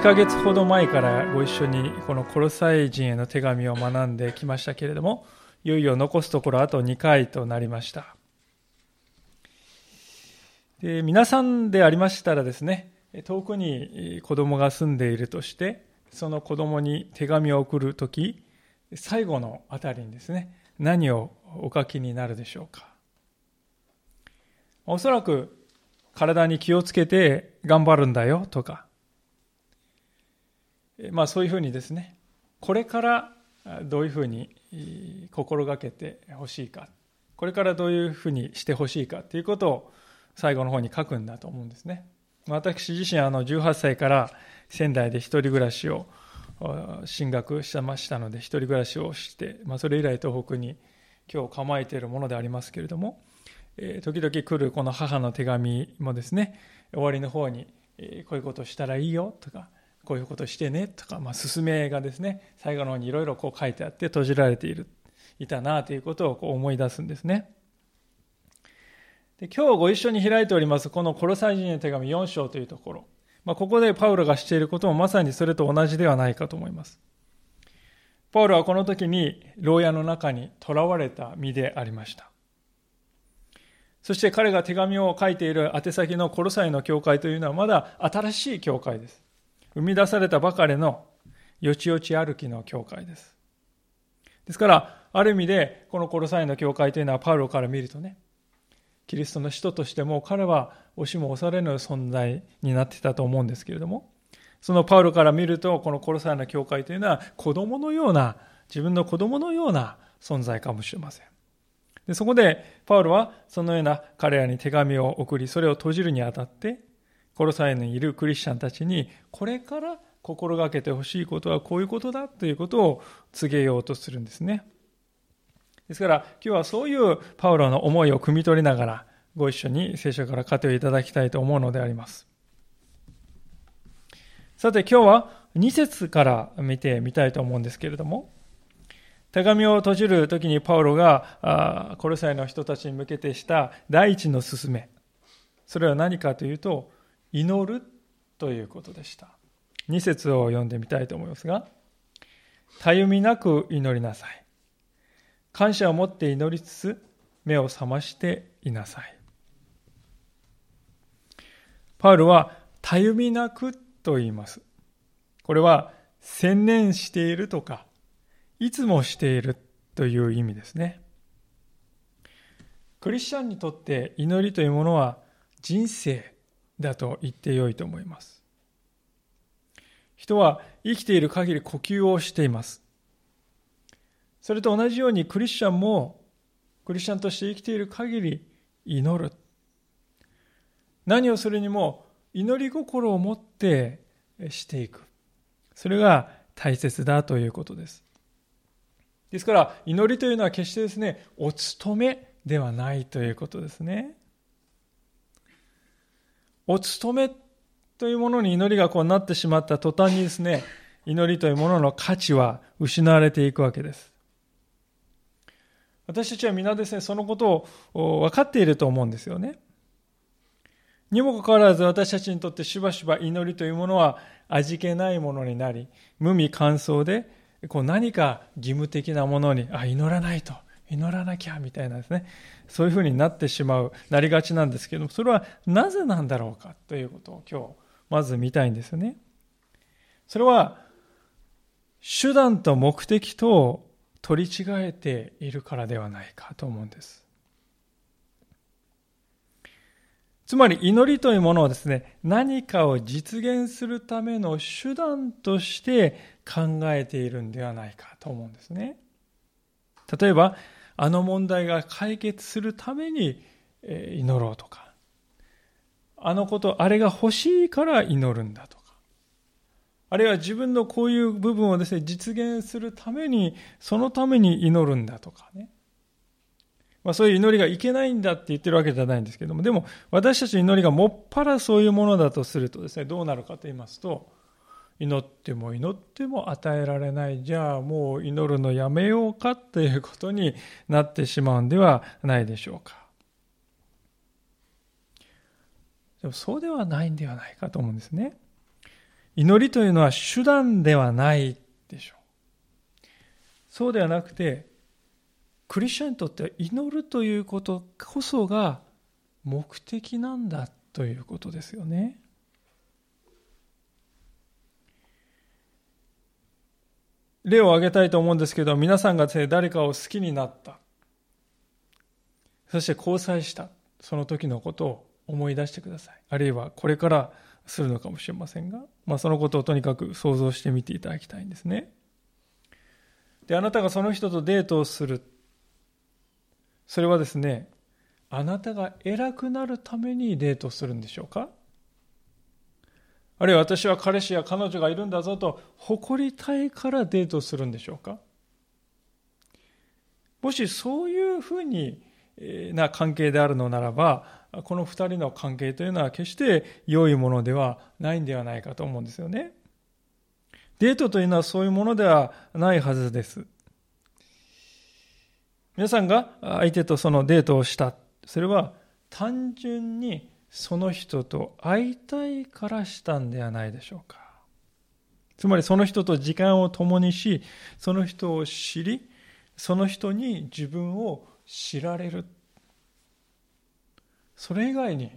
8ヶ月ほど前からご一緒にこのコロサイ人への手紙を学んできましたけれども、いよいよ残すところあと2回となりました。で皆さんでありましたらですね、遠くに子供が住んでいるとして、その子供に手紙を送るとき、最後のあたりにですね、何をお書きになるでしょうか。おそらく体に気をつけて頑張るんだよとか、まあそういうふうにですね、これからどういうふうに心がけてほしいか、これからどういうふうにしてほしいかということを最後の方に書くんだと思うんですね。私自身あの18歳から仙台で一人暮らしを進学してましたので一人暮らしをして、まあ、それ以来東北に今日構えているものでありますけれども、え、時々来るこの母の手紙もですね終わりの方に、え、こういうことをしたらいいよとかこういうことしてねとか、まあ、勧めがですね最後の方にいろいろこう書いてあって閉じられているいたなということをこう思い出すんですねで今日ご一緒に開いておりますこのコロサイ人の手紙4章というところまあ、ここでパウロがしていることもまさにそれと同じではないかと思います。パウロはこの時に牢屋の中に囚われた身でありました。そして彼が手紙を書いている宛先のコロサイの教会というのはまだ新しい教会です。生み出されたばかりのよちよち歩きの教会です。ですから、ある意味でこのコロサイの教会というのはパウロから見るとね、キリストの使徒としても彼は押しも押されぬ存在になってたと思うんですけれども、そのパウロから見ると、このコロサイの教会というのは子供のような、自分の子供のような存在かもしれません。でそこで、パウロはそのような彼らに手紙を送り、それを閉じるにあたって、コロサイにいるクリスチャンたちに、これから心がけてほしいことはこういうことだということを告げようとするんですね。ですから今日はそういうパウロの思いを汲み取りながらご一緒に聖書から糧をいただきたいと思うのであります。さて今日は2節から見てみたいと思うんですけれども手紙を閉じる時にパウロがコロサイの人たちに向けてした第一の勧めそれは何かというと祈るということでした2節を読んでみたいと思いますがたゆみなく祈りなさい感謝を持って祈りつつ目を覚ましていなさい。パウルはたゆみなくと言います。これは専念しているとか、いつもしているという意味ですね。クリスチャンにとって祈りというものは人生だと言ってよいと思います。人は生きている限り呼吸をしています。それと同じようにクリスチャンもクリスチャンとして生きている限り祈る。何をするにも祈り心を持ってしていく。それが大切だということです。ですから祈りというのは決してですね、お勤めではないということですね。お勤めというものに祈りがこうなってしまった途端にですね、祈りというものの価値は失われていくわけです。私たちは皆ですね、そのことを分かっていると思うんですよね。にもかかわらず私たちにとってしばしば祈りというものは味気ないものになり、無味乾燥で、こう何か義務的なものに、あ、祈らないと、祈らなきゃ、みたいなですね、そういうふうになってしまう、なりがちなんですけども、それはなぜなんだろうかということを今日、まず見たいんですよね。それは、手段と目的と取り違えているからではないかと思うんです。つまり祈りというものをですね、何かを実現するための手段として考えているんではないかと思うんですね。例えば、あの問題が解決するために祈ろうとか、あのこと、あれが欲しいから祈るんだとかあるいは自分のこういう部分をですね、実現するために、そのために祈るんだとかね。まあそういう祈りがいけないんだって言ってるわけじゃないんですけども、でも私たちの祈りがもっぱらそういうものだとするとですね、どうなるかと言いますと、祈っても祈っても与えられない、じゃあもう祈るのやめようかということになってしまうんではないでしょうか。でもそうではないんではないかと思うんですね。祈りというのは手段ではないでしょう。そうではなくて、クリスチャンにとっては祈るということこそが目的なんだということですよね。例を挙げたいと思うんですけど、皆さんが誰かを好きになった。そして交際した。その時のことを思い出してください。あるいはこれからするのかもしれませんが、まあ、そのことをとにかく想像してみていただきたいんですね。で、あなたがその人とデートをする。それはですね、あなたが偉くなるためにデートするんでしょうか？あるいは私は彼氏や彼女がいるんだぞと誇りたいからデートするんでしょうか？もしそういうふうにな関係であるのならば、この二人の関係というのは決して良いものではないんではないかと思うんですよね。デートというのはそういうものではないはずです。皆さんが相手とそのデートをした。それは単純にその人と会いたいからしたんではないでしょうか。つまりその人と時間を共にし、その人を知り、その人に自分を知られる。それ以外に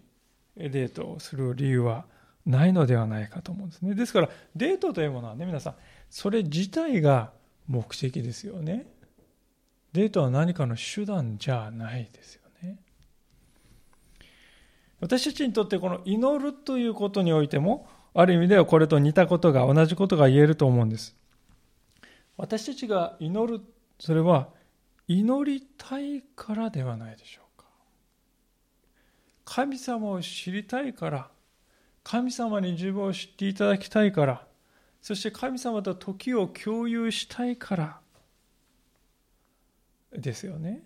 デートをする理由はないのではないかと思うんですね。ですから、デートというものはね、皆さん、それ自体が目的ですよね。デートは何かの手段じゃないですよ。私たちにとってこの祈るということにおいても、ある意味ではこれと似たことが、同じことが言えると思うんです。私たちが祈る、それは祈りたいからではないでしょうか。神様を知りたいから、神様に自分を知っていただきたいから、そして神様と時を共有したいからですよね。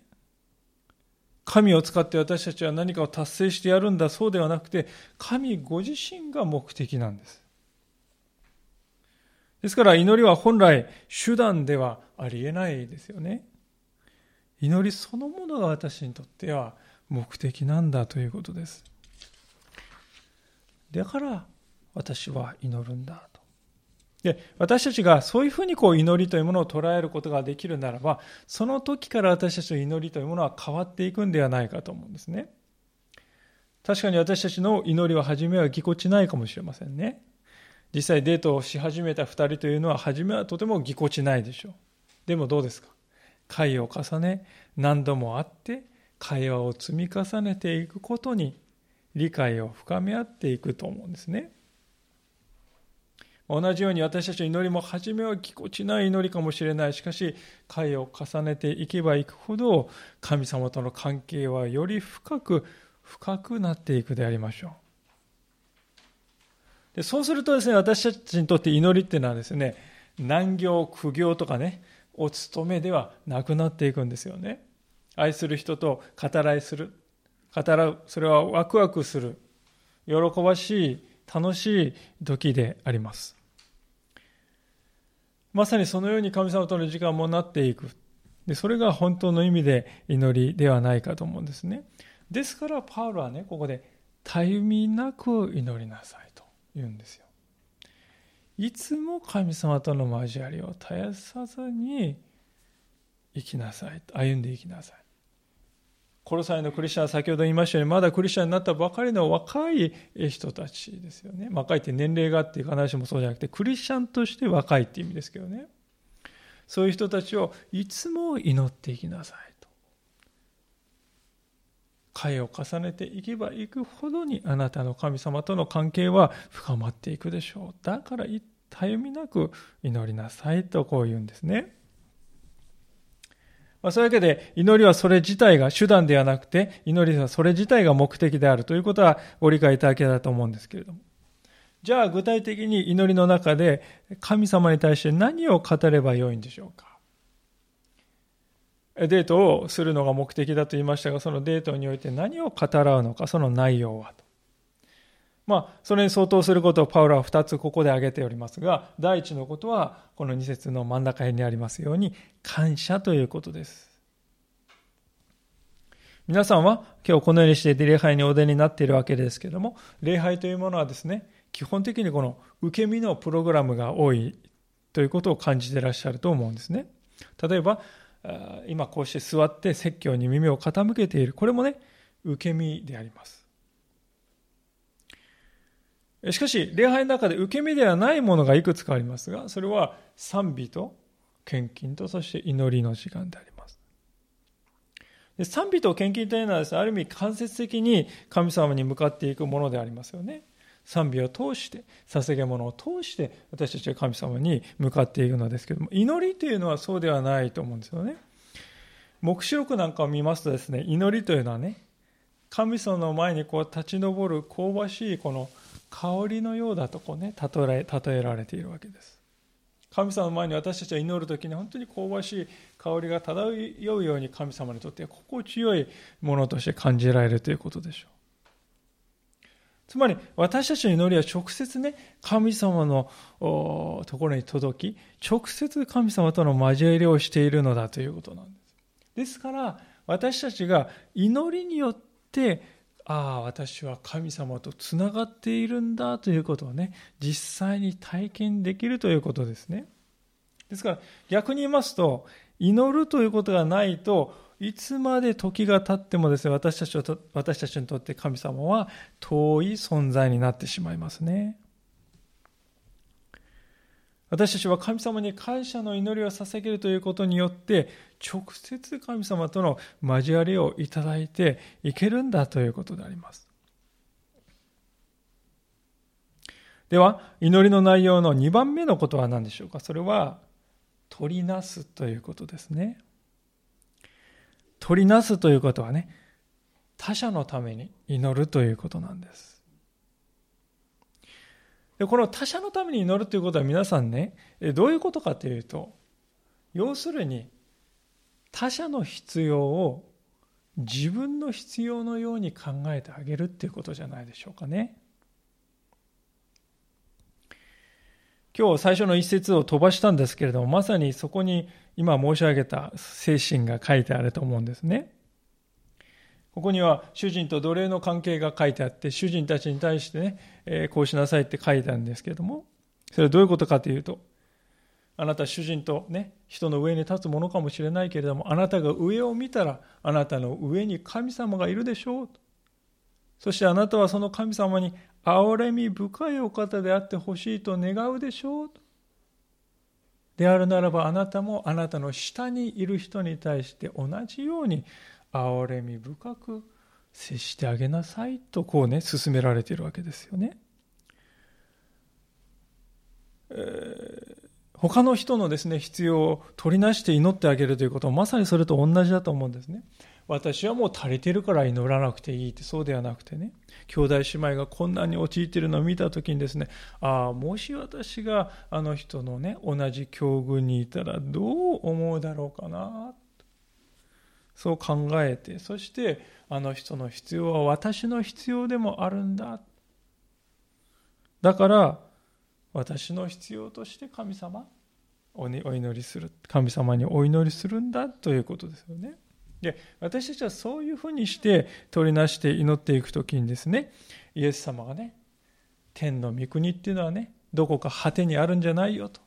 神を使って私たちは何かを達成してやるんだそうではなくて神ご自身が目的なんです。ですから祈りは本来手段ではありえないですよね。祈りそのものが私にとっては目的なんだということです。だから私は祈るんだと。で私たちがそういうふうにこう祈りというものを捉えることができるならばその時から私たちの祈りというものは変わっていくんではないかと思うんですね。確かに私たちの祈りは初めはぎこちないかもしれませんね。実際デートをし始めた2人というのは初めはとてもぎこちないでしょう。でもどうですか？会を重ね何度も会って会話を積み重ねていくことに理解を深め合っていくと思うんですね。同じように私たちの祈りも初めはぎこちない祈りかもしれない。しかし、回を重ねていけばいくほど、神様との関係はより深く、深くなっていくでありましょう。でそうするとですね、私たちにとって祈りっていうのはですね、難行、苦行とかね、お勤めではなくなっていくんですよね。愛する人と語らいする。語らう。それはワクワクする。喜ばしい、楽しい時であります。まさにそのように神様との時間もなっていく。でそれが本当の意味で祈りではないかと思うんですね。ですからパウロはね、ここで、たゆみなく祈りなさいと言うんですよ。いつも神様との交わりを絶やさずに生きなさい。歩んでいきなさい。コロサイのクリスチャンは先ほど言いましたように、まだクリスチャンになったばかりの若い人たちですよね。若いって年齢があっていう話もそうじゃなくて、クリスチャンとして若いって意味ですけどね。そういう人たちをいつも祈っていきなさいと。会を重ねていけばいくほどにあなたの神様との関係は深まっていくでしょう。だからたゆみなく祈りなさいとこう言うんですね。まあ、そういうわけで、祈りはそれ自体が手段ではなくて、祈りはそれ自体が目的であるということはご理解いただけたと思うんですけれども。じゃあ具体的に祈りの中で神様に対して何を語ればよいんでしょうか？デートをするのが目的だと言いましたが、そのデートにおいて何を語らうのか、その内容はと。まあ、それに相当することをパウロは2つここで挙げておりますが、第一のことは、この2節の真ん中辺にありますように、感謝ということです。皆さんは今日このようにして礼拝にお出になっているわけですけども、礼拝というものはですね、基本的にこの受け身のプログラムが多いということを感じてらっしゃると思うんですね。例えば、今こうして座って説教に耳を傾けている。これもね、受け身であります。しかし、礼拝の中で受け身ではないものがいくつかありますが、それは賛美と献金とそして祈りの時間であります。で賛美と献金というのはです、ね、ある意味間接的に神様に向かっていくものでありますよね。賛美を通して、捧げ物を通して、私たちは神様に向かっていくのですけども、祈りというのはそうではないと思うんですよね。黙示録なんかを見ますとですね、祈りというのはね、神様の前にこう立ち上る香ばしいこの香りのようだとこうね、例え例えられているわけです。神様の前に私たちは祈るときに本当に香ばしい香りが漂うように神様にとって心地よいものとして感じられるということでしょう。つまり私たちの祈りは直接ね、神様のところに届き、直接神様との交わりをしているのだということなんです。ですから、私たちが祈りによって、ああ、私は神様とつながっているんだということをね、実際に体験できるということですね。ですから、逆に言いますと、祈るということがないと、いつまで時が経ってもですね、私たちと私たちにとって神様は遠い存在になってしまいますね。私たちは神様に感謝の祈りを捧げるということによって、直接神様との交わりをいただいていけるんだということであります。では、祈りの内容の2番目のことは何でしょうか？それは、取りなすということですね。取りなすということはね、他者のために祈るということなんです。でこの他者のために祈るということは皆さんね、どういうことかというと、要するに、他者の必要を自分の必要のように考えてあげるっていうことじゃないでしょうかね。今日最初の一節を飛ばしたんですけれども、まさにそこに今申し上げた精神が書いてあると思うんですね。ここには主人と奴隷の関係が書いてあって、主人たちに対してね、え、こうしなさいって書いてあるんですけども、それはどういうことかというと、あなた主人とね、人の上に立つものかもしれないけれども、あなたが上を見たら、あなたの上に神様がいるでしょう。そしてあなたはその神様に憐れみ深いお方であってほしいと願うでしょうであるならばあなたもあなたの下にいる人に対して同じように憐れみ深く接してあげなさいとこうね勧められているわけですよね。えー、他の人のですね必要を取りなして祈ってあげるということはまさにそれと同じだと思うんですね。私はもう足りてるから祈らなくていいってそうではなくてね兄弟姉妹が困難に陥っているのを見た時にですねああもし私があの人のね同じ境遇にいたらどう思うだろうかなそう考えてそしてあの人の必要は私の必要でもあるんだ。だから私の必要として神様お祈りする神様にお祈りするんだということですよね。で私たちはそういうふうにして取りなして祈っていく時にですねイエス様がね天の御国っていうのはねどこか果てにあるんじゃないよと。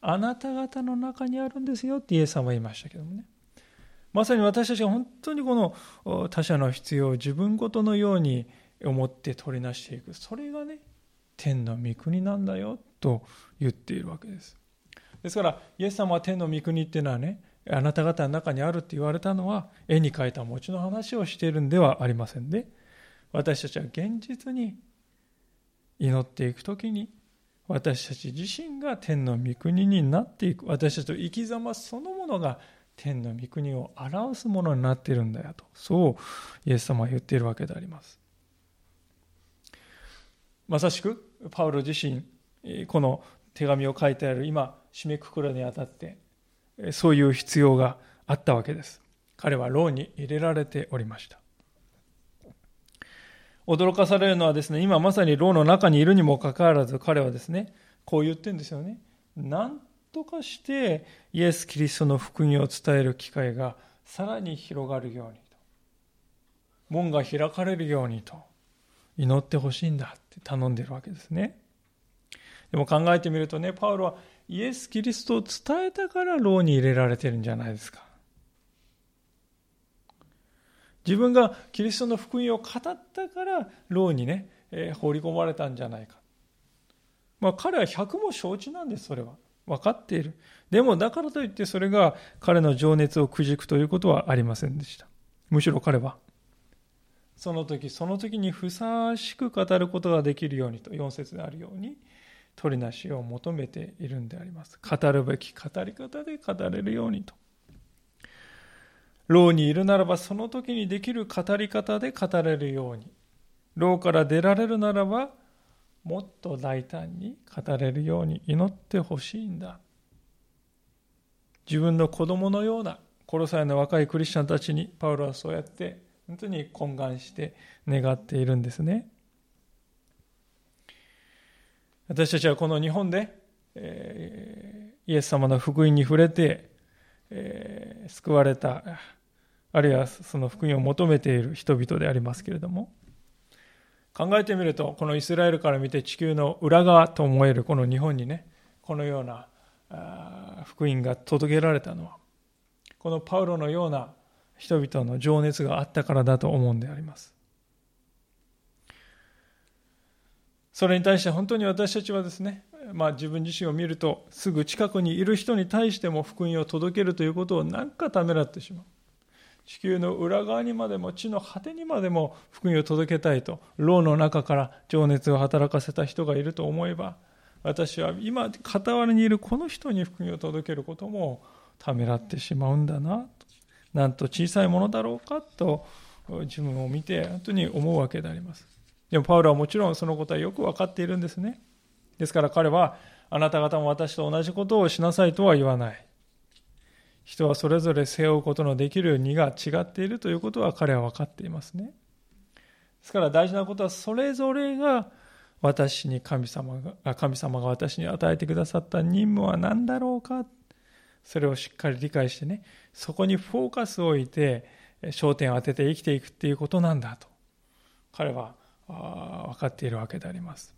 あなた方の中にあるんですよってイエス様は言いましたけどもね。まさに私たちが本当にこの他者の必要を自分ごとのように思って取りなしていく。それがね天の御国なんだよと言っているわけです。ですからイエス様は天の御国っていうのはねあなた方の中にあるって言われたのは絵に描いた餅の話をしているんではありませんで私たちは現実に祈っていく時に私たち自身が天の御国になっていく。私たちの生き様そのものが天の御国を表すものになっているんだよとそうイエス様は言っているわけでありますまさしくパウロ自身この手紙を書いてある今締めくくるにあたってそういう必要があったわけです。彼は牢に入れられておりました。驚かされるのはですね、今まさに牢の中にいるにもかかわらず彼はですね、こう言ってるんですよね。なんとかしてイエス・キリストの福音を伝える機会がさらに広がるようにと。門が開かれるようにと祈ってほしいんだって。頼んでるわけですね。でも考えてみるとね、パウロはイエス・キリストを伝えたから牢に入れられてるんじゃないですか。自分がキリストの福音を語ったから牢にね、えー、放り込まれたんじゃないか。まあ彼は百も承知なんです、それは。分かっている。でもだからといってそれが彼の情熱をくじくということはありませんでした。むしろ彼は、その時その時にふさわしく語ることができるようにと、4節であるように、取りなしを求めているんであります。語るべき語り方で語れるようにと。牢にいるならばその時にできる語り方で語れるように。牢から出られるならばもっと大胆に語れるように祈ってほしいんだ。自分の子供のようなコロサイの若いクリスチャンたちにパウロはそうやって本当に懇願して願っているんですね。私たちはこの日本で、えー、イエス様の福音に触れて、えー、救われた、あるいはその福音を求めている人々でありますけれども、考えてみると、このイスラエルから見て地球の裏側と思えるこの日本にね、このような福音が届けられたのは、このパウロのような人々の情熱があったからだと思うんであります。それに対して本当に私たちはですね、まあ、自分自身を見るとすぐ近くにいる人に対しても福音を届けるということを何かためらってしまう地球の裏側にまでも地の果てにまでも福音を届けたいと牢の中から情熱を働かせた人がいると思えば私は今傍らにいるこの人に福音を届けることもためらってしまうんだななんと小さいものだろうかと自分を見て本当に思うわけでありますでもパウロはもちろんそのことはよく分かっているんですね。ですから彼は、あなた方も私と同じことをしなさいとは言わない。人はそれぞれ背負うことのできる荷が違っているということは彼は分かっていますね。ですから大事なことはそれぞれが私に神様が、神様が私に与えてくださった任務は何だろうか。それをしっかり理解してね、そこにフォーカスを置いて焦点を当てて生きていくっていうことなんだと。彼は分かっているわけであります。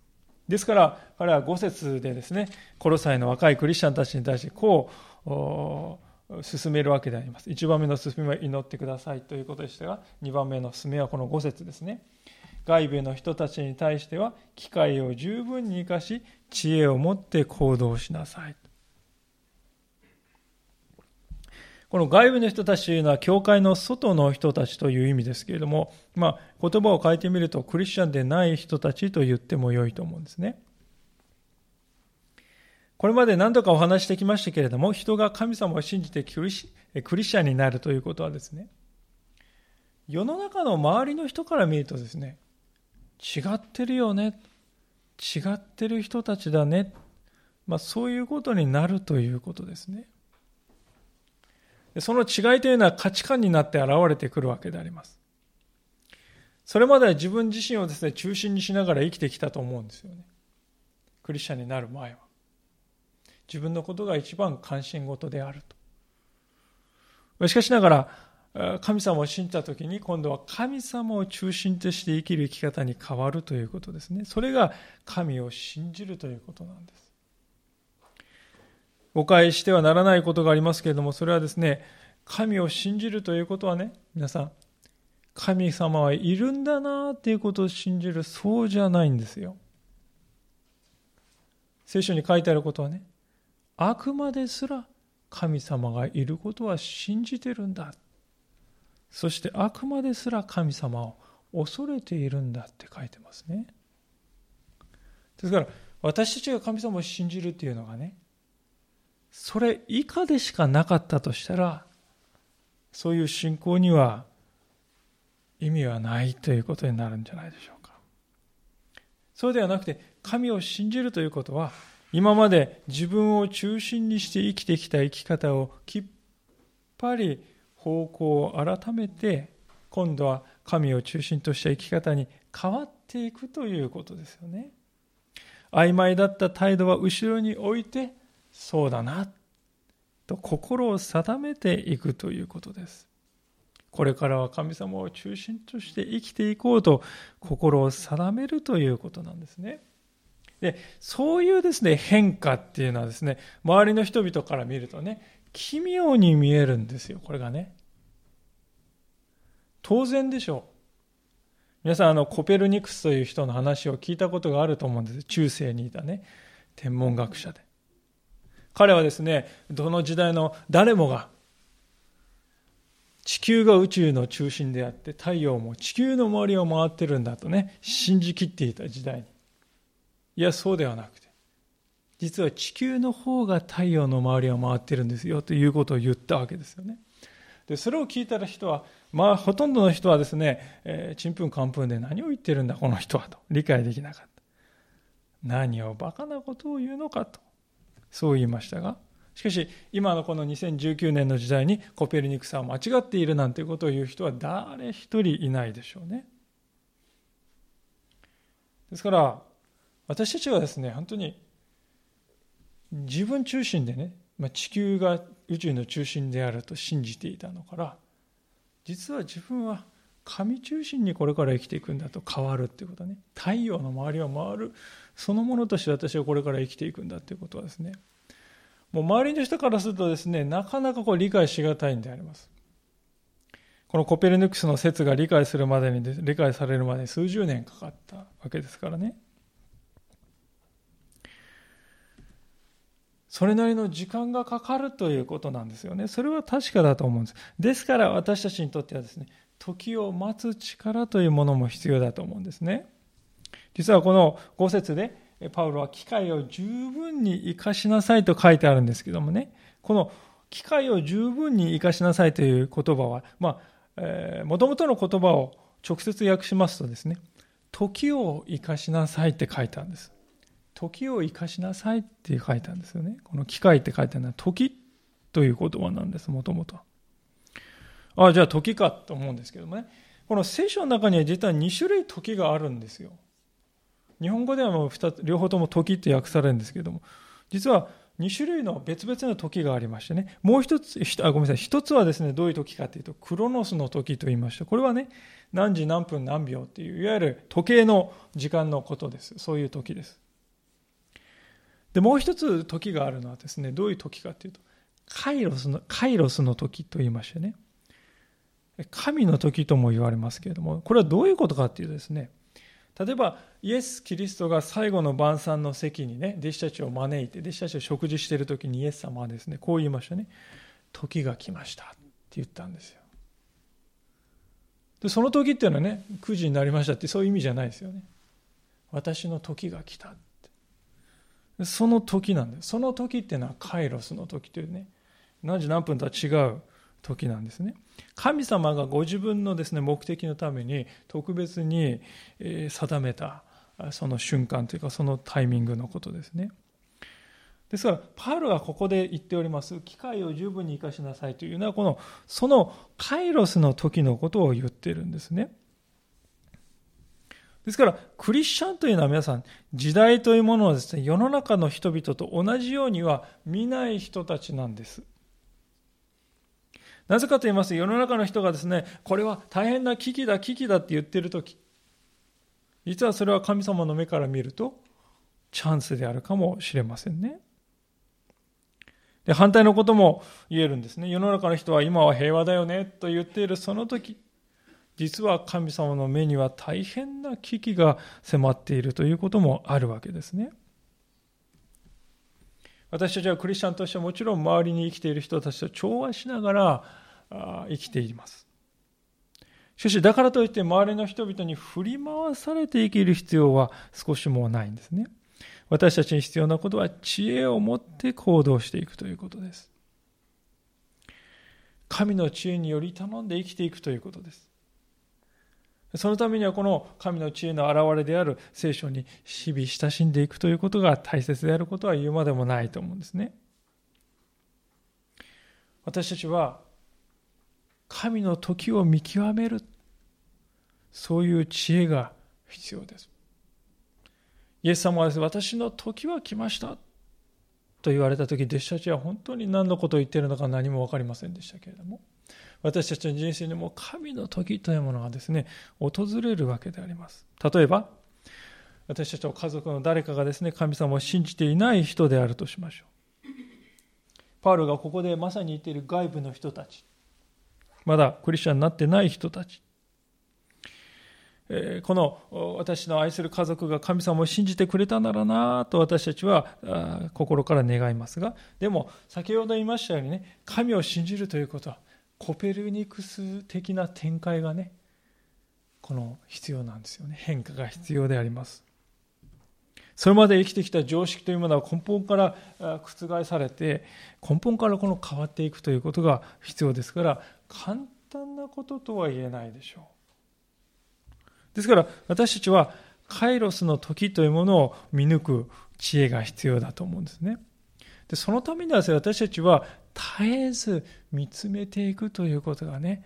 ですから、彼は5節でですね、コロサイの若いクリスチャンたちに対してこう進めるわけであります。1番目の進めは祈ってくださいということでしたが、2番目の進めはこの5節ですね。外部の人たちに対しては、機会を十分に生かし、知恵を持って行動しなさい。この外部の人たちというのは、教会の外の人たちという意味ですけれども、まあ、言葉を変えてみると、クリスチャンでない人たちと言っても良いと思うんですね。これまで何度かお話してきましたけれども、人が神様を信じてクリシクリスチャンになるということはですね、世の中の周りの人から見るとですね、違ってるよね、違ってる人たちだね、まあ、そういうことになるということですね。その違いというのは価値観になって現れてくるわけであります。それまでは自分自身をですね、中心にしながら生きてきたと思うんですよね。クリスチャンになる前は。自分のことが一番関心事であると。しかしながら、神様を信じたときに今度は神様を中心として生きる生き方に変わるということですね。それが神を信じるということなんです。誤解してはならないことがありますけれども、それはですね、神を信じるということはね、皆さん、神様はいるんだなっていうことを信じる、そうじゃないんですよ。聖書に書いてあることはね、あくまですら神様がいることは信じてるんだ。そしてあくまですら神様を恐れているんだって書いてますね。ですから、私たちが神様を信じるっていうのがね、それ以下でしかなかったとしたら、そういう信仰には意味はないということになるんじゃないでしょうか。そうではなくて、神を信じるということは、今まで自分を中心にして生きてきた生き方をきっぱり方向を改めて、今度は神を中心とした生き方に変わっていくということですよね。曖昧だった態度は後ろに置いて、そうだなと心を定めていくということですこれからは神様を中心として生きていこうと心を定めるということなんですね。で、そういうですね、変化っていうのはですね、周りの人々から見るとね、奇妙に見えるんですよ、これがね。当然でしょう。皆さん、あの、コペルニクスという人の話を聞いたことがあると思うんです。中世にいたね、天文学者で。彼はですね、どの時代の誰もが、地球が宇宙の中心であって、太陽も地球の周りを回ってるんだとね、信じきっていた時代に。いや、そうではなくて、実は地球の方が太陽の周りを回ってるんですよということを言ったわけですよね。で、それを聞いた人は、まあ、ほとんどの人はですね、えー、ちんぷんかんぷんで何を言ってるんだ、この人はと。理解できなかった。何をバカなことを言うのかと。そう言いましたが、しかし、今のこの2019年の時代にコペルニクスは間違っているなんてことを言う人は誰一人いないでしょうね。ですから、私たちはですね、本当に自分中心でね、まあ、地球が宇宙の中心であると信じていたのから、実は自分は神中心にこれから生きていくんだと変わるっていうことね。太陽の周りを回るそのものとして私はこれから生きていくんだっていうことはですね、もう周りの人からするとですね、なかなかこう理解しがたいんであります。このコペルニクスの説が理解するまでに、理解されるまで数十年かかったわけですからね。それなりの時間がかかるということなんですよね。それは確かだと思うんです。ですから私たちにとってはですね、時を待つ力というものも必要だと思うんですね。実はこの5節でパウロは機会を十分に生かしなさいと書いてあるんですけどもね、この機会を十分に生かしなさいという言葉は、まあ、えー、元々の言葉を直接訳しますとですね、時を生かしなさいって書いてあるんです。時を生かしなさいって書いてあるんですよね。この機会って書いてあるのは時という言葉なんです、もともと。ああ、じゃあ時かと思うんですけどもね。この聖書の中には実は2種類時があるんですよ。日本語ではもう2つ両方とも時って訳されるんですけども、実は2種類の別々の時がありましてね、もう一つ、あごめんなさい、一つはですね、どういう時かというと、クロノスの時と言いまして、これはね、何時何分何秒っていう、いわゆる時計の時間のことです。そういう時です。で、もう一つ時があるのはですね、どういう時かというと、カイロスの、カイロスの時と言いましてね、神の時とも言われますけれども、これはどういうことかというとですね、例えばイエス・キリストが最後の晩餐の席にね弟子たちを招いて弟子たちを食事している時にイエス様はですねこう言いましたね。時が来ましたって言ったんですよ。でその時っていうのはね9時になりましたってそういう意味じゃないですよね。私の時が来た。その時なんですその時っていうのはカイロスの時というね何時何分とは違う時なんですね。神様がご自分のですね目的のために特別に定めたその瞬間というかそのタイミングのことですね。ですから、パウロがここで言っております、機会を十分に生かしなさいというのは、この、そのカイロスの時のことを言ってるんですね。ですから、クリスチャンというのは皆さん、時代というものをですね、世の中の人々と同じようには見ない人たちなんです。なぜかと言いますと、世の中の人がですね、これは大変な危機だ、危機だって言ってるとき、実はそれは神様の目から見ると、チャンスであるかもしれませんね。で、反対のことも言えるんですね。世の中の人は今は平和だよねと言っているその時、実は神様の目には大変な危機が迫っているということもあるわけですね。私たちはクリスチャンとしてはもちろん周りに生きている人たちと調和しながら生きています。しかし、だからといって周りの人々に振り回されて生きる必要は少しもないんですね。私たちに必要なことは知恵を持って行動していくということです。神の知恵により頼んで生きていくということです。そのためにはこの神の知恵の表れである聖書に日々親しんでいくということが大切であることは言うまでもないと思うんですね。私たちは神の時を見極めるそういう知恵が必要です。イエス様はです、ね、私の時は来ましたと言われた時弟子たちは本当に何のことを言っているのか何も分かりませんでしたけれども私たちの人生にも神の時というものがですね、訪れるわけであります。例えば、私たちの家族の誰かがですね、神様を信じていない人であるとしましょう。パウロがここでまさに言っている外部の人たち、まだクリスチャンになってない人たち、この私の愛する家族が神様を信じてくれたならなと私たちは心から願いますがでも先ほど言いましたようにね神を信じるということはコペルニクス的な展開がねこの必要なんですよね。変化が必要であります。それまで生きてきた常識というものは根本から覆されて根本からこの変わっていくということが必要ですから簡単なこととは言えないでしょう。ですから私たちはカイロスの時というものを見抜く知恵が必要だと思うんですね。でそのためには私たちは絶えず見つめていくということがね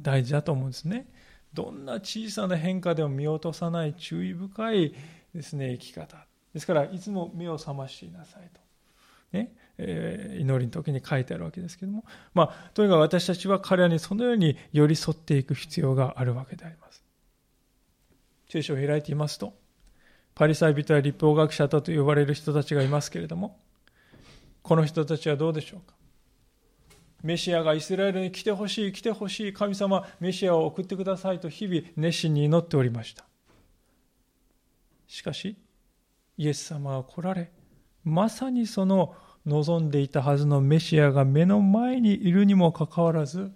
大事だと思うんですね。どんな小さな変化でも見落とさない注意深いですね生き方ですからいつも目を覚ましていなさいと、ねえー、祈りの時に書いてあるわけですけども、まあ、とにかく私たちは彼らにそのように寄り添っていく必要があるわけであります。聖書を開いていますと、パリサイ人や立法学者だと呼ばれる人たちがいますけれども、この人たちはどうでしょうか？メシアがイスラエルに来てほしい、来てほしい、神様、メシアを送ってくださいと日々熱心に祈っておりました。しかし、イエス様は来られ、まさにその望んでいたはずのメシアが目の前にいるにもかかわらず、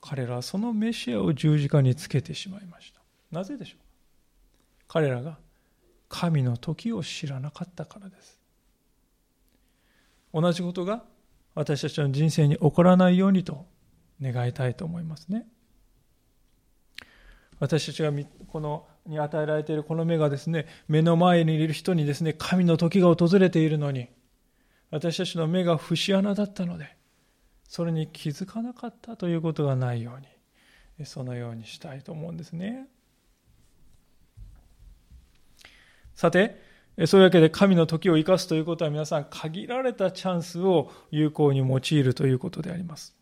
彼らはそのメシアを十字架につけてしまいました。なぜでしょうか？彼らが神の時を知らなかったからです同じことが私たちの人生に起こらないようにと願いたいと思いますね私たちがこのに与えられているこの目がですね目の前にいる人にですね神の時が訪れているのに私たちの目が節穴だったのでそれに気づかなかったということがないようにそのようにしたいと思うんですね。さて、そういうわけで神の時を生かすということは皆さん限られたチャンスを有効に用いるということであります。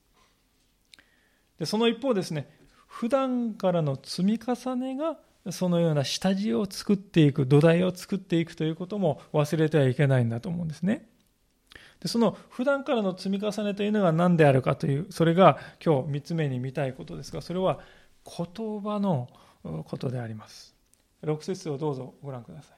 でその一方ですね、普段からの積み重ねがそのような下地を作っていく、土台を作っていくということも忘れてはいけないんだと思うんですね。でその普段からの積み重ねというのが何であるかという、それが今日3つ目に見たいことですが、それは言葉のことであります。6節をどうぞご覧ください。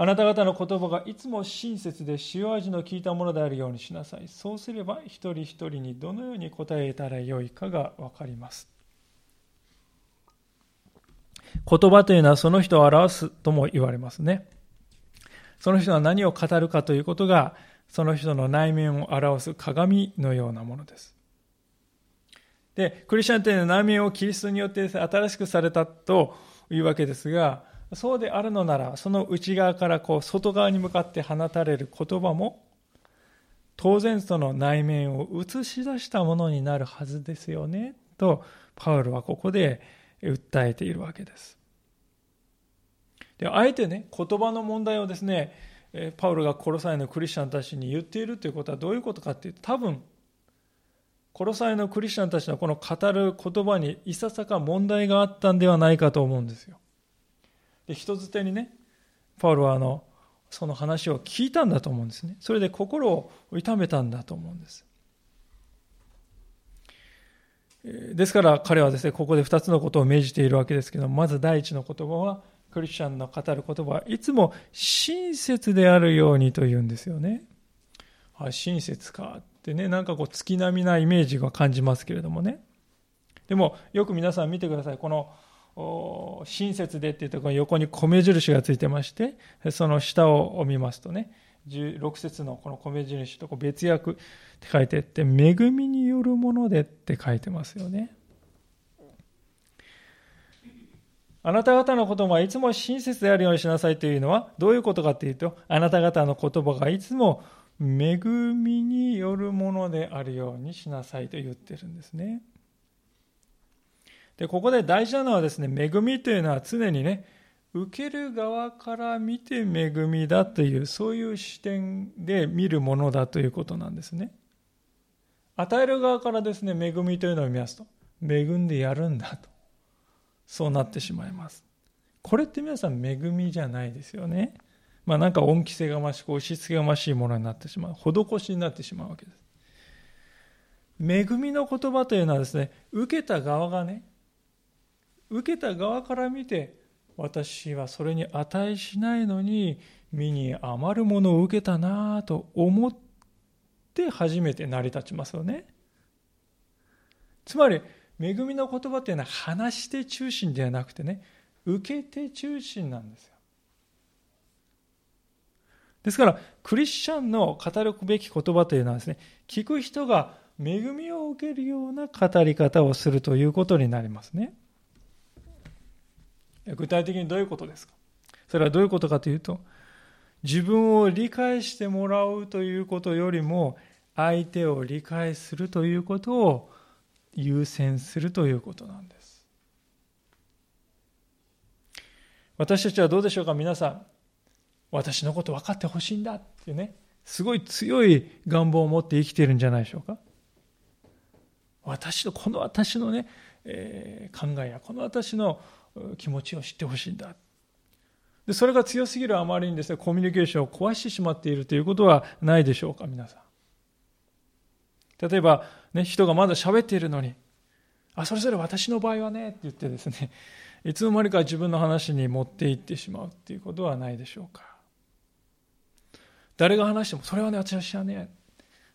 あなた方の言葉がいつも親切で塩味の効いたものであるようにしなさい。そうすれば一人一人にどのように答えたらよいかがわかります。言葉というのはその人を表すとも言われますね。その人が何を語るかということが、その人の内面を表す鏡のようなものです。で、クリスチャンというのは内面をキリストによって新しくされたというわけですが、そうであるのなら、その内側からこう外側に向かって放たれる言葉も、当然その内面を映し出したものになるはずですよね、と、パウロはここで訴えているわけです。であえてね、言葉の問題をですね、パウロがコロサイのクリスチャンたちに言っているということはどういうことかっていうと、多分、コロサイのクリスチャンたちのこの語る言葉にいささか問題があったんではないかと思うんですよ。で人づてにねパウロはあのその話を聞いたんだと思うんですね。それで心を痛めたんだと思うんです。ですから彼はですねここで2つのことを命じているわけですけどまず第一の言葉はクリスチャンの語る言葉はいつも親切であるようにと言うんですよね。あ親切かってねなんかこう月並みなイメージが感じますけれどもね。でもよく皆さん見てください。この親切でっていうところに横に米印がついてましてその下を見ますとね16節のこの米印とこ別訳って書いてって恵みによるものでって書いてますよねあなた方の言葉はいつも親切であるようにしなさいというのはどういうことかというとあなた方の言葉がいつも恵みによるものであるようにしなさいと言ってるんですね。で、ここで大事なのはですね、恵みというのは常にね、受ける側から見て恵みだという、そういう視点で見るものだということなんですね。与える側からですね、恵みというのを見ますと、恵んでやるんだと。そうなってしまいます。これって皆さん恵みじゃないですよね。まあなんか恩着せがましく押し付けがましいものになってしまう。施しになってしまうわけです。恵みの言葉というのはですね、受けた側がね、受けた側から見て、私はそれに値しないのに、身に余るものを受けたなと思って初めて成り立ちますよね。つまり、恵みの言葉というのは話して中心ではなくてね、受けて中心なんですよ。ですから、クリスチャンの語るべき言葉というのはですね、聞く人が恵みを受けるような語り方をするということになりますね。具体的にどういうことですか？それはどういうことかというと、自分を理解してもらうということよりも、相手を理解するということを優先するということなんです。私たちはどうでしょうか？皆さん。私のこと分かってほしいんだっていうね、すごい強い願望を持って生きているんじゃないでしょうか？私の、この私のね、えー、考えや、この私の気持ちを知ってほしいんだ。で、それが強すぎるあまりにですね、コミュニケーションを壊してしまっているということはないでしょうか、皆さん。例えば、ね、人がまだ喋っているのに、あ、それぞれ私の場合はね、って言ってですね、いつの間にか自分の話に持っていってしまうっていうことはないでしょうか。誰が話しても、それはね、私は知らねえ。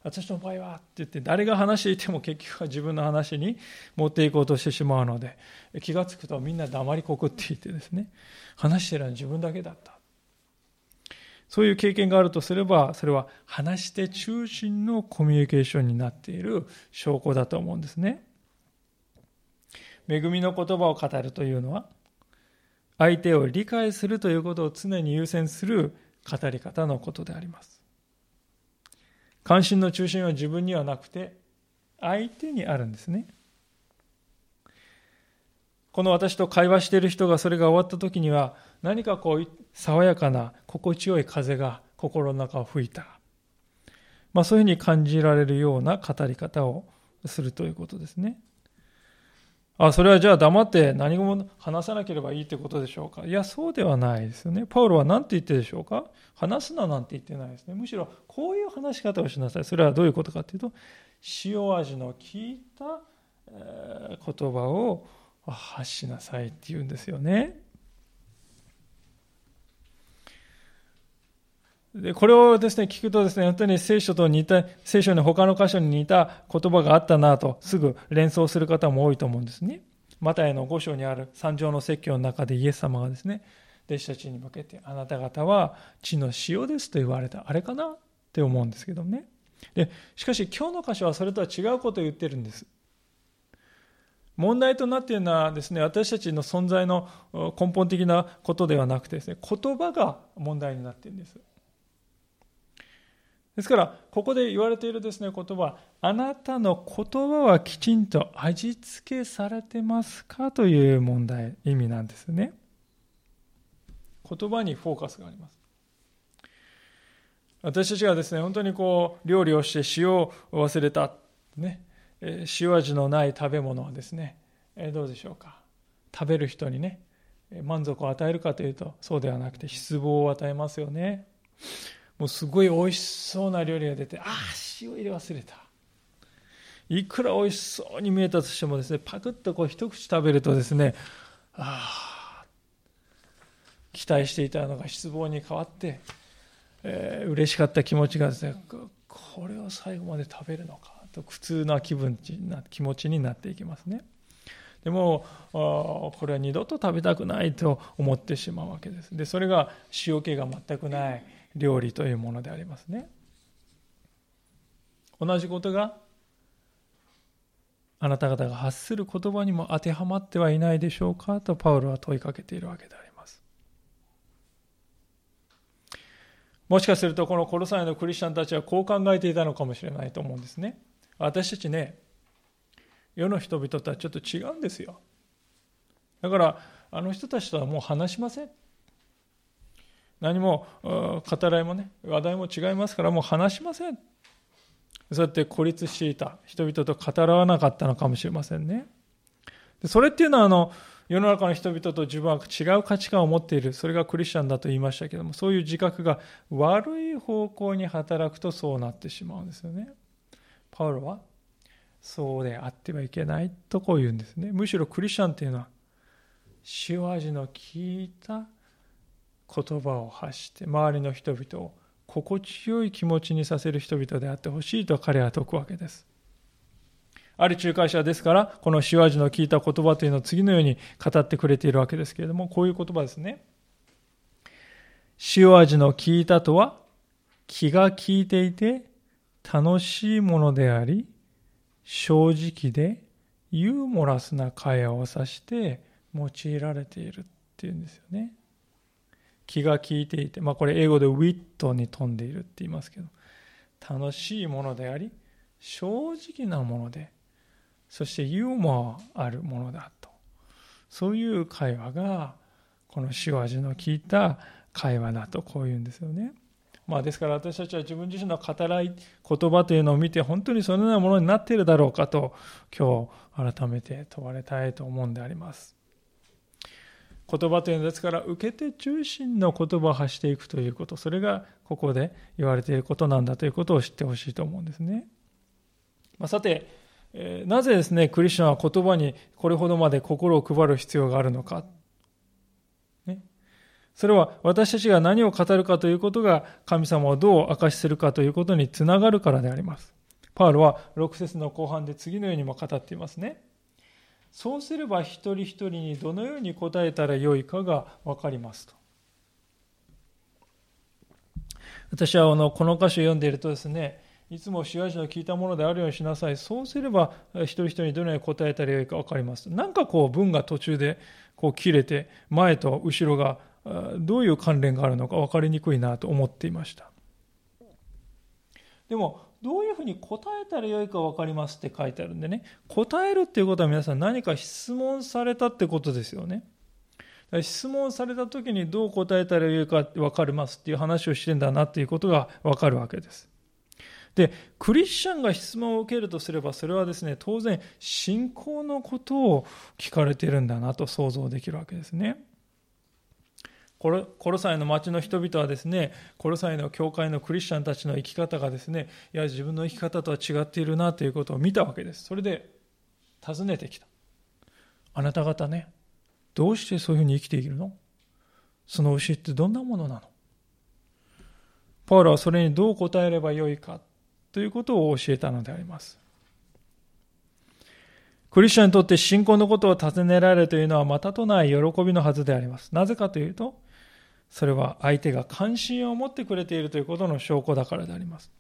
私の場合はって言って、誰が話していても結局は自分の話に持っていこうとしてしまうので、気がつくとみんな黙りこくっていてですね、話してるのは自分だけだった。そういう経験があるとすれば、それは話して中心のコミュニケーションになっている証拠だと思うんですね。恵みの言葉を語るというのは、相手を理解するということを常に優先する語り方のことであります。関心の中心は自分にはなくて、相手にあるんですね。この私と会話している人がそれが終わった時には、何かこう、爽やかな、心地よい風が心の中を吹いた。まあそういうふうに感じられるような語り方をするということですね。あ、それはじゃあ黙って何も話さなければいいってことでしょうか？いや、そうではないですよね。パウロは何て言ってでしょうか？話すななんて言ってないですね。むしろこういう話し方をしなさい。それはどういうことかというと、塩味の効いた言葉を発しなさいっていうんですよね。で、これをですね、聞くとですね、本当に聖書と似た、聖書の他の箇所に似た言葉があったなと、すぐ連想する方も多いと思うんですね。マタイの5章にある三条の説教の中でイエス様がですね、弟子たちに向けて、あなた方は地の塩ですと言われた。あれかな？って思うんですけどね。で、しかし今日の箇所はそれとは違うことを言ってるんです。問題となっているのはですね、私たちの存在の根本的なことではなくてですね、言葉が問題になっているんです。ですから、ここで言われているですね、言葉、あなたの言葉はきちんと味付けされてますかという問題、意味なんですね。言葉にフォーカスがあります。私たちがですね、本当にこう、料理をして塩を忘れた、ね、塩味のない食べ物はですね、どうでしょうか。食べる人にね、満足を与えるかというと、そうではなくて失望を与えますよね。もうすごい美味しそうな料理が出て、ああ、塩入れ忘れた。いくら美味しそうに見えたとしてもですね、パクッとこう一口食べるとですね、ああ、期待していたのが失望に変わって、えー、嬉しかった気持ちがですね、これを最後まで食べるのかと苦痛な気分な気持ちになっていきますね。でもこれは二度と食べたくないと思ってしまうわけです。でそれが塩気が全くない料理というものでありますね。同じことがあなた方が発する言葉にも当てはまってはいないでしょうかとパウロは問いかけているわけであります。もしかするとこのコロサイのクリスチャンたちはこう考えていたのかもしれないと思うんですね。私たちね、世の人々とはちょっと違うんですよ。だからあの人たちとはもう話しません。何も語らいもね、話題も違いますからもう話しません。そうやって孤立していた人々と語らわなかったのかもしれませんね。それっていうのはあの世の中の人々と自分は違う価値観を持っているそれがクリスチャンだと言いましたけどもそういう自覚が悪い方向に働くとそうなってしまうんですよね。パウロはそうであってはいけないとこう言うんですね。むしろクリスチャンっていうのは塩味の効いた言葉を発して周りの人々を心地よい気持ちにさせる人々であってほしいと彼は説くわけです。ある仲介者ですから、この塩味の効いた言葉というのを次のように語ってくれているわけですけれども、こういう言葉ですね。塩味の効いたとは、気が利いていて楽しいものであり、正直でユーモラスな会話を指して用いられているっていうんですよね。気が利いていて、まあこれ英語でウィットに富んでいるって言いますけど、楽しいものであり、正直なもので、そしてユーモアあるものだと。そういう会話が、この塩味の効いた会話だとこう言うんですよね。まあですから私たちは自分自身の語らい言葉というのを見て本当にそのようなものになっているだろうかと今日改めて問われたいと思うんであります。言葉というのですから受け手中心の言葉を発していくということそれがここで言われていることなんだということを知ってほしいと思うんですね、まあ、さて、えー、なぜですねクリスチャンは言葉にこれほどまで心を配る必要があるのか、ね、それは私たちが何を語るかということが神様をどう明かしするかということにつながるからであります。パウロは6節の後半で次のようにも語っていますね。そうすれば一人一人にどのように答えたらよいかが分かりますと。私はあのこの歌詞を読んでいるとですね、いつも塩味の聞いたものであるようにしなさい。そうすれば一人一人にどのように答えたらよいか分かります。なんかこう文が途中でこう切れて前と後ろがどういう関連があるのか分かりにくいなと思っていました。でもどういうふうに答えたらよいか分かりますって書いてあるんでね、答えるっていうことは皆さん何か質問されたってことですよね。質問された時にどう答えたらよいか分かりますっていう話をしてんだなっていうことが分かるわけです。で、クリスチャンが質問を受けるとすれば、それはですね、当然、信仰のことを聞かれてるんだなと想像できるわけですね。コロサイの町の人々はですね、コロサイの教会のクリスチャンたちの生き方がですね、いや、自分の生き方とは違っているなということを見たわけです。それで、尋ねてきた。あなた方ね、どうしてそういうふうに生きているの？その教えってどんなものなの？パウロはそれにどう答えればよいか？ということを教えたのであります。クリスチャンにとって信仰のことを尋ねられるというのはまたとない喜びのはずであります。なぜかというと、それは相手が関心を持ってくれているということの証拠だからであります。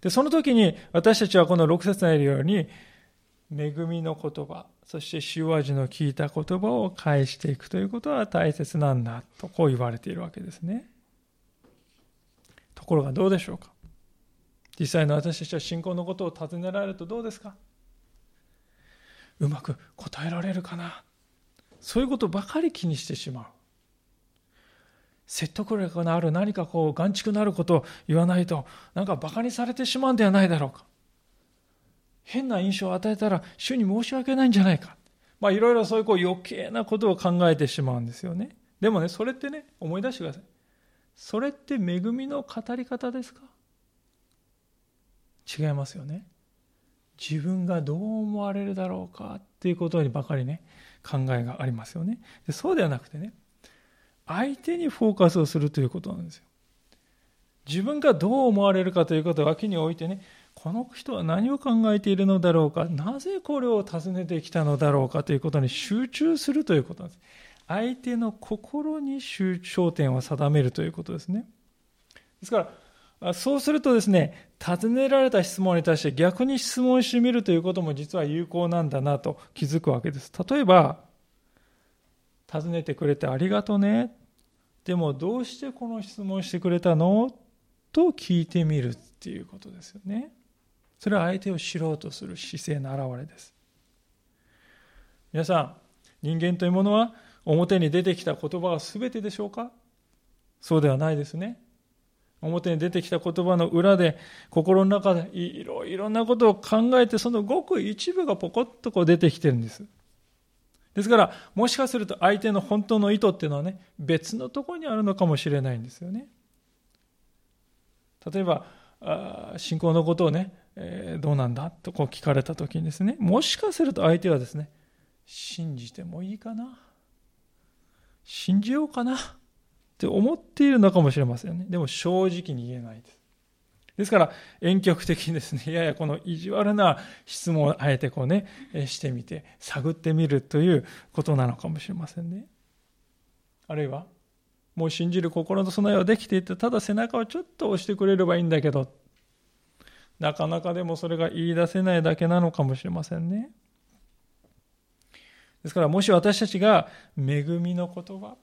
で、その時に私たちはこの6節にあるように、恵みの言葉、そして塩味の効いた言葉を返していくということは大切なんだとこう言われているわけですね。ところがどうでしょうか？実際の私たちは信仰のことを尋ねられるとどうですか？うまく答えられるかな？そういうことばかり気にしてしまう。説得力のある何かこう眼蓄のあることを言わないとなんか馬鹿にされてしまうんではないだろうか。変な印象を与えたら主に申し訳ないんじゃないか。まあいろいろそういうこう余計なことを考えてしまうんですよね。でもねそれってね思い出してください。それって恵みの語り方ですか？違いますよね。自分がどう思われるだろうかっていうことにばかりね考えがありますよね。でそうではなくてね相手にフォーカスをするということなんですよ。自分がどう思われるかということを脇に置いてね、この人は何を考えているのだろうか、なぜこれを尋ねてきたのだろうかということに集中するということなんです。相手の心に焦点を定めるということですね。ですから、そうするとですね、尋ねられた質問に対して逆に質問してみるということも実は有効なんだなと気づくわけです。例えば、尋ねてくれてありがとね。でもどうしてこの質問してくれたの？と聞いてみるっていうことですよね。それは相手を知ろうとする姿勢の表れです。皆さん、人間というものは表に出てきた言葉が全てでしょうか？そうではないですね。表に出てきた言葉の裏で心の中でいろいろなことを考えてそのごく一部がポコッとこう出てきてるんです。ですから、もしかすると相手の本当の意図っていうのはね、別のところにあるのかもしれないんですよね。例えば、あ信仰のことをね、えー、どうなんだ？とこう聞かれた時にですね、もしかすると相手はですね、信じてもいいかな？信じようかな？って思っているのかもしれませんね。でも正直に言えないです。ですから、遠曲的にですね、ややこの意地悪な質問をあえてこうね、してみて、探ってみるということなのかもしれませんね。あるいは、もう信じる心の備えはできていて、ただ背中をちょっと押してくれればいいんだけど、なかなかでもそれが言い出せないだけなのかもしれませんね。ですから、もし私たちが恵みの言葉、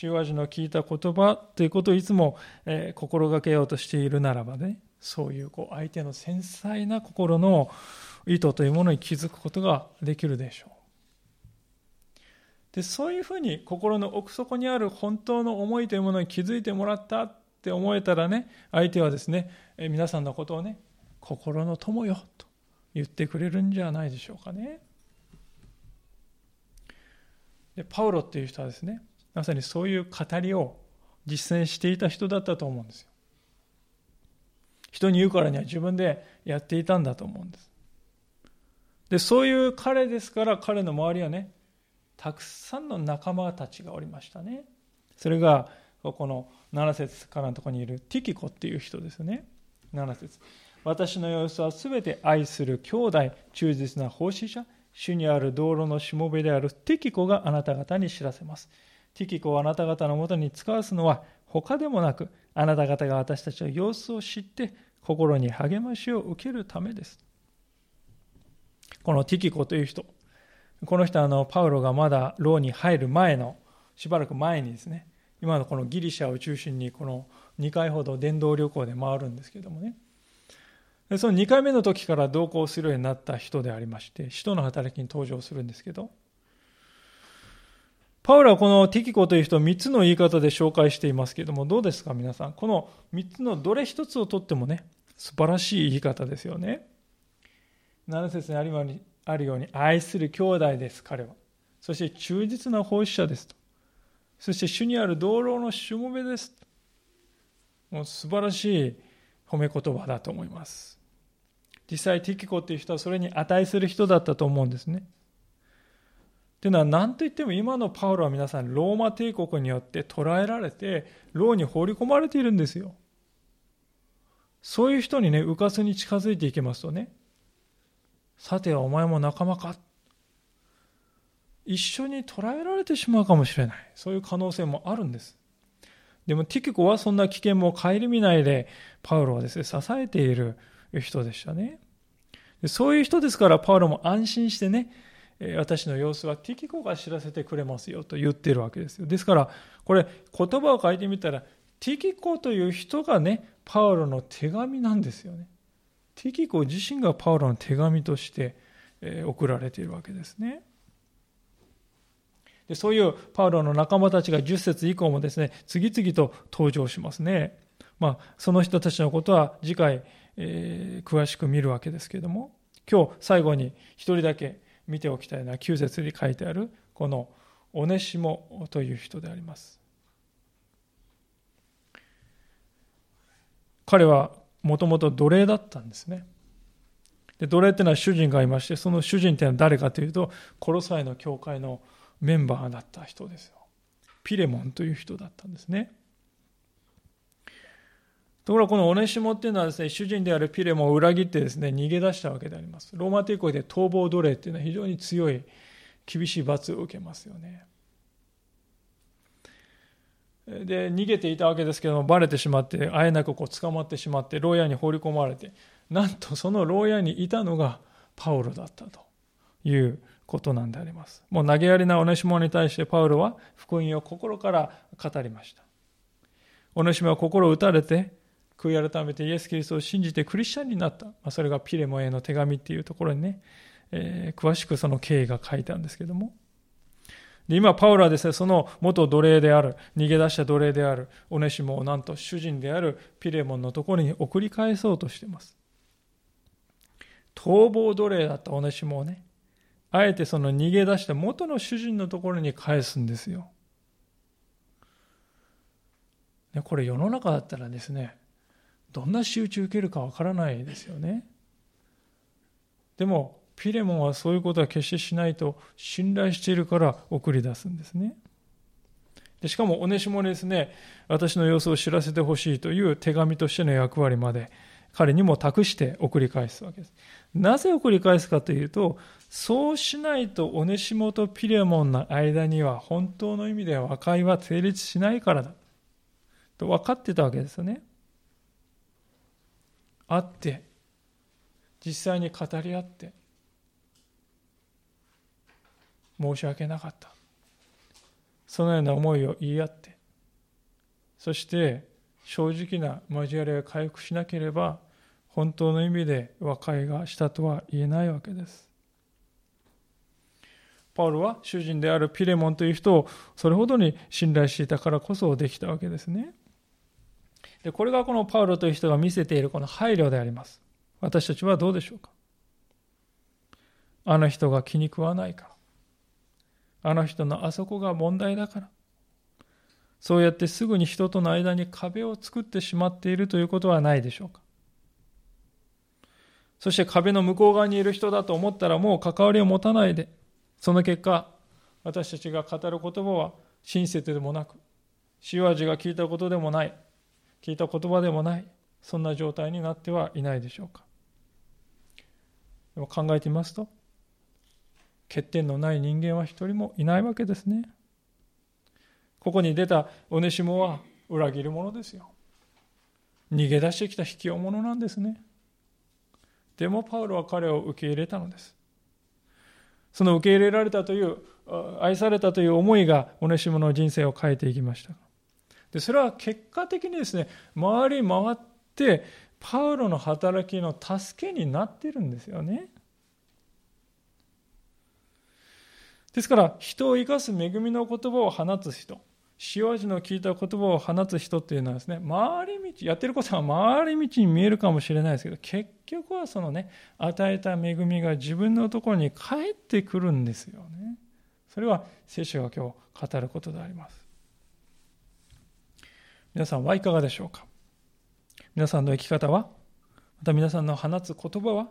塩味の聞いた言葉ということをいつも、え、心がけようとしているならばね、そういうこう相手の繊細な心の意図というものに気づくことができるでしょう。でそういうふうに心の奥底にある本当の思いというものに気づいてもらったって思えたらね相手はですね皆さんのことをね心の友よと言ってくれるんじゃないでしょうかねでパウロっていう人はですねまさにそういう語りを実践していた人だったと思うんですよ人に言うからには自分でやっていたんだと思うんですでそういう彼ですから彼の周りはねたくさんの仲間たちがおりましたね。それが、ここの7節からのところにいるティキコっていう人ですね。7節私の様子はすべて愛する兄弟、忠実な奉仕者、主にある道路のしもべであるティキコがあなた方に知らせます。ティキコをあなた方のもとに使わすのは他でもなく、あなた方が私たちの様子を知って心に励ましを受けるためです。このティキコという人、この人はあのパウロがまだ牢に入る前のしばらく前にですね今のこのギリシャを中心にこの2回ほど電動旅行で回るんですけどもねその2回目の時から同行するようになった人でありまして使徒の働きに登場するんですけどパウロはこのティキコという人を3つの言い方で紹介していますけれどもどうですか皆さんこの3つのどれ一つをとってもね素晴らしい言い方ですよね7節にあるようにあるように愛する兄弟です、彼は。そして忠実な奉仕者ですと。そして主にある道路のしもべです。もう素晴らしい褒め言葉だと思います。実際、ティキコっていう人はそれに値する人だったと思うんですね。というのは何といっても今のパウロは皆さんローマ帝国によって捕らえられて牢に放り込まれているんですよ。そういう人にね、うかつに近づいていけますとね、さてはお前も仲間か一緒に捕らえられてしまうかもしれない。そういう可能性もあるんです。でもティキコはそんな危険も顧みないで、パウロはですね、支えている人でしたね。そういう人ですから、パウロも安心してね、私の様子はティキコが知らせてくれますよと言ってるわけですよ。ですから、これ言葉を書いてみたら、ティキコという人がね、パウロの手紙なんですよね。ティキコ自身がパウロの手紙として送られているわけですね。でそういうパウロの仲間たちが10節以降もですね、次々と登場しますね。まあ、その人たちのことは次回、えー、詳しく見るわけですけれども、今日最後に一人だけ見ておきたいのは9節に書いてあるこのオネシモという人であります。彼はもともと奴隷だったんですね。で奴隷っていうのは主人がいまして、その主人っていうのは誰かというと、コロサイの教会のメンバーだった人ですよ。ピレモンという人だったんですね。ところがこのオネシモっていうのはですね、主人であるピレモを裏切ってですね、逃げ出したわけであります。ローマ帝国で逃亡奴隷っていうのは非常に強い、厳しい罰を受けますよね。で逃げていたわけですけどもバレてしまってあえなくこう捕まってしまって牢屋に放り込まれてなんとその牢屋にいたのがパウロだったということなんでありますもう投げやりなオネシモに対してパウロは福音を心から語りましたオネシモは心を打たれて悔い改めてイエス・キリストを信じてクリスチャンになった、まあ、それがピレモへの手紙っていうところにね、えー、詳しくその経緯が書いたんですけどもで今、パウロはですね、その元奴隷である、逃げ出した奴隷である、オネシモをなんと主人であるピレモンのところに送り返そうとしています。逃亡奴隷だったオネシモをね、あえてその逃げ出した元の主人のところに返すんですよ。これ世の中だったらですね、どんな仕打ち受けるかわからないですよね。でも、ピレモンはそういうことは決してしないと信頼しているから送り出すんですね。でしかも、おねしもですね、私の様子を知らせてほしいという手紙としての役割まで彼にも託して送り返すわけです。なぜ送り返すかというと、そうしないとオネシモとピレモンの間には本当の意味で和解は成立しないからだ。と分かってたわけですよね。会って、実際に語り合って、申し訳なかった。そのような思いを言い合って、そして正直な交わりが回復しなければ、本当の意味で和解がしたとは言えないわけです。パウロは主人であるピレモンという人をそれほどに信頼していたからこそできたわけですね。でこれがこのパウロという人が見せているこの配慮であります。私たちはどうでしょうか？あの人が気に食わないから。あの人のあそこが問題だから。そうやってすぐに人との間に壁を作ってしまっているということはないでしょうか？そして壁の向こう側にいる人だと思ったらもう関わりを持たないで、その結果、私たちが語る言葉は親切でもなく、塩味が効いたことでもない、聞いた言葉でもない、そんな状態になってはいないでしょうか。でも考えてみますと、欠点のない人間は一人もいないわけですね。ここに出たオネシモは裏切る者ですよ。逃げ出してきた引き寄者なんですね。でもパウロは彼を受け入れたのです。その受け入れられたという、愛されたという思いが、オネシモの人生を変えていきました。でそれは結果的にですね、回り回って、パウロの働きの助けになってるんですよね。ですから、人を生かす恵みの言葉を放つ人。塩味の効いた言葉を放つ人っていうのはですね、回り道、やってることは回り道に見えるかもしれないですけど、結局はそのね、与えた恵みが自分のところに返ってくるんですよね。それは聖書が今日語ることであります。皆さんはいかがでしょうか？皆さんの生き方は？また皆さんの放つ言葉は？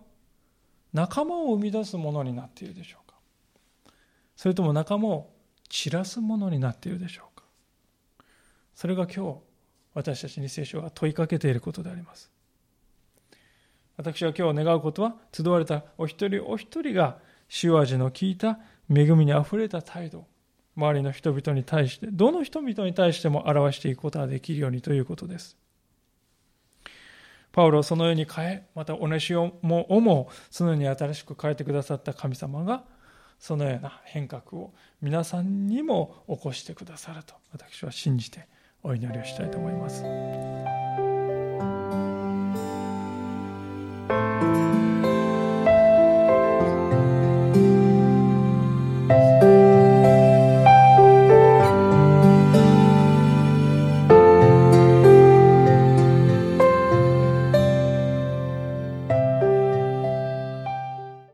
仲間を生み出すものになっているでしょうか？それとも仲間を散らすものになっているでしょうか？それが今日私たちに聖書が問いかけていることであります。私は今日願うことは集われたお一人お一人が塩味の効いた恵みにあふれた態度。周りの人々に対してどの人々に対しても表していくことができるようにということですパウロをそのように変えまたおねしをもをもそのように新しく変えてくださった神様がそのような変革を皆さんにも起こしてくださると私は信じてお祈りをしたいと思います。